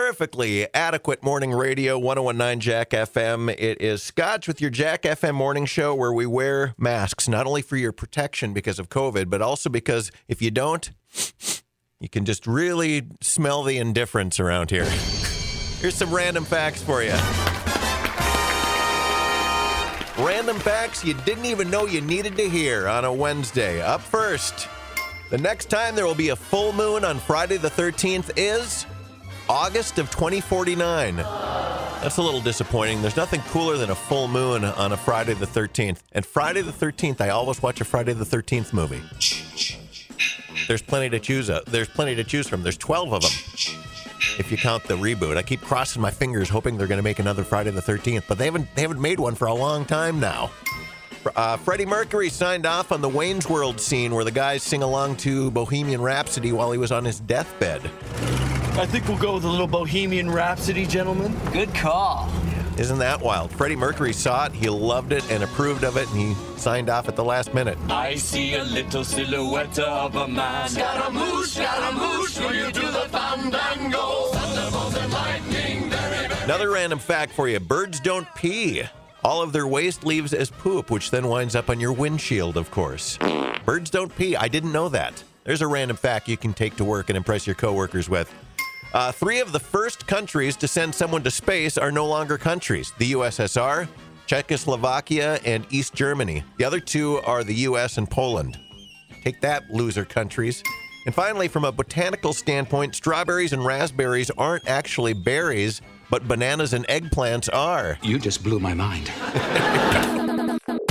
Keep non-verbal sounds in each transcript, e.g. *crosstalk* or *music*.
Perfectly adequate morning radio, 1019 Jack FM. It is Scotch with your Jack FM morning show where we wear masks, not only for your protection because of COVID, but also because if you don't, you can just really smell the indifference around here. Here's some random facts for you. Random facts you didn't even know you needed to hear on a Wednesday. Up first, the next time there will be a full moon on Friday the 13th is August of 2049. That's a little disappointing. There's nothing cooler than a full moon on a Friday the 13th. And Friday the 13th, I always watch a Friday the 13th movie. There's plenty to choose. Uh, there's plenty to choose from. There's 12 of them if you count the reboot. I keep crossing my fingers, hoping they're going to make another Friday the 13th, but they haven't they haven't made one for a long time now. Uh, Freddie Mercury signed off on the Wayne's World scene where the guys sing along to Bohemian Rhapsody while he was on his deathbed. I think we'll go with a little Bohemian Rhapsody, gentlemen. Good call. Isn't that wild? Freddie Mercury saw it, he loved it and approved of it, and he signed off at the last minute. I see a little silhouette of a man. Scaramouche, Scaramouche, will you do the fandango? Thunderbolt and lightning, very, very Another random fact for you birds don't pee. All of their waste leaves as poop, which then winds up on your windshield, of course. Birds don't pee. I didn't know that. There's a random fact you can take to work and impress your coworkers with. Uh, three of the first countries to send someone to space are no longer countries the USSR, Czechoslovakia, and East Germany. The other two are the US and Poland. Take that, loser countries. And finally, from a botanical standpoint, strawberries and raspberries aren't actually berries, but bananas and eggplants are. You just blew my mind. *laughs* *laughs*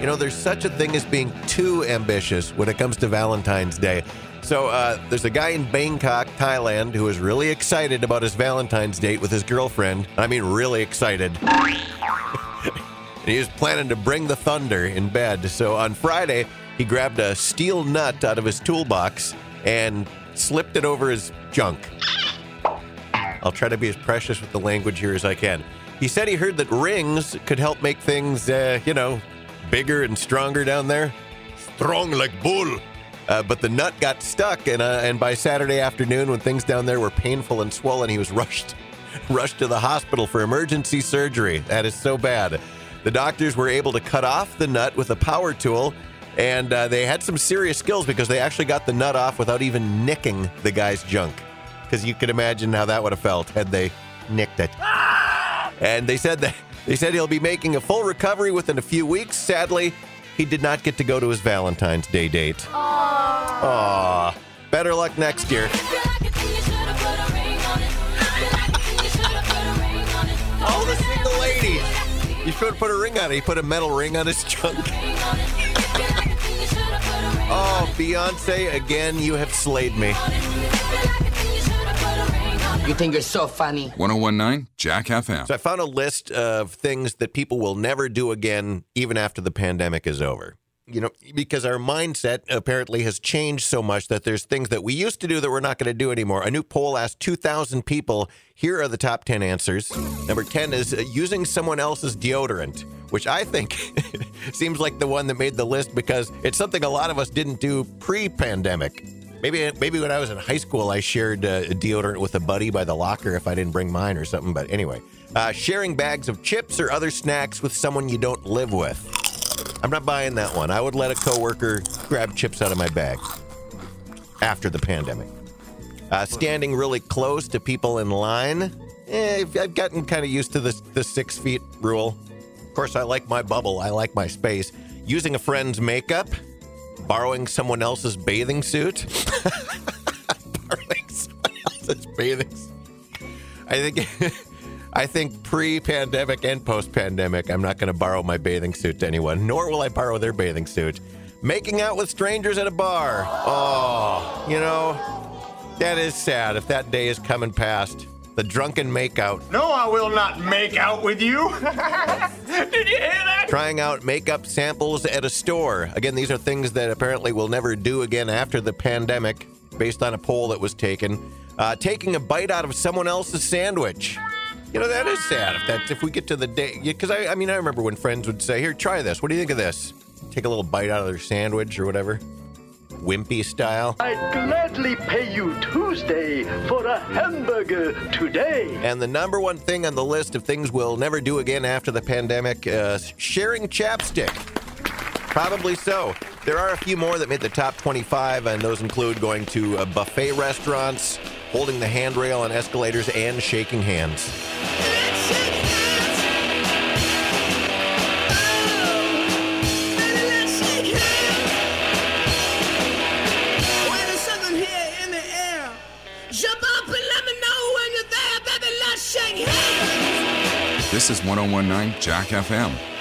You know, there's such a thing as being too ambitious when it comes to Valentine's Day. So, uh, there's a guy in Bangkok, Thailand, who is really excited about his Valentine's date with his girlfriend. I mean, really excited. *laughs* he was planning to bring the thunder in bed. So, on Friday, he grabbed a steel nut out of his toolbox and slipped it over his junk. I'll try to be as precious with the language here as I can. He said he heard that rings could help make things, uh, you know, bigger and stronger down there. Strong like bull. Uh, but the nut got stuck, and uh, and by Saturday afternoon, when things down there were painful and swollen, he was *laughs* rushed rushed to the hospital for emergency surgery. That is so bad. The doctors were able to cut off the nut with a power tool, and uh, they had some serious skills because they actually got the nut off without even nicking the guy's junk. Because you could imagine how that would have felt had they nicked it. And they said that they said he'll be making a full recovery within a few weeks. Sadly, he did not get to go to his Valentine's Day date. Aww. Better luck next year. *laughs* Oh, All the single ladies. You should have put a ring on it. He put a metal ring on his *laughs* junk. Oh, Beyonce, again, you have slayed me. You think you're so funny? 1019 Jack FM. So I found a list of things that people will never do again, even after the pandemic is over. You know, because our mindset apparently has changed so much that there's things that we used to do that we're not going to do anymore. A new poll asked 2,000 people. Here are the top 10 answers. Number 10 is uh, using someone else's deodorant, which I think *laughs* seems like the one that made the list because it's something a lot of us didn't do pre pandemic. Maybe maybe when I was in high school, I shared uh, deodorant with a buddy by the locker if I didn't bring mine or something. But anyway, uh, sharing bags of chips or other snacks with someone you don't live with. I'm not buying that one. I would let a coworker grab chips out of my bag after the pandemic. Uh, standing really close to people in line. Eh, I've, gotten kind of used to this the six feet rule. Of course, I like my bubble. I like my space. Using a friend's makeup borrowing someone else's bathing suit. *laughs* borrowing someone else's bathing suit. I think *laughs* I think pre-pandemic and post-pandemic, I'm not going to borrow my bathing suit to anyone, nor will I borrow their bathing suit. Making out with strangers at a bar. Oh, you know, that is sad if that day is coming past. The drunken makeout. No, I will not make out with you. *laughs* Did you hear that? Trying out makeup samples at a store. Again, these are things that apparently we'll never do again after the pandemic, based on a poll that was taken. Uh, taking a bite out of someone else's sandwich. You know, that is sad if that's if we get to the day because I, I mean I remember when friends would say, Here, try this. What do you think of this? Take a little bite out of their sandwich or whatever. wimpy style. I'd gladly pay you Tuesday for a hamburger today. And the number one thing on the list of things we'll never do again after the pandemic uh, sharing chapstick. Probably so. There are a few more that made the top 25, and those include going to uh, buffet restaurants, holding the handrail on escalators, and shaking hands. This is 1019 Jack FM.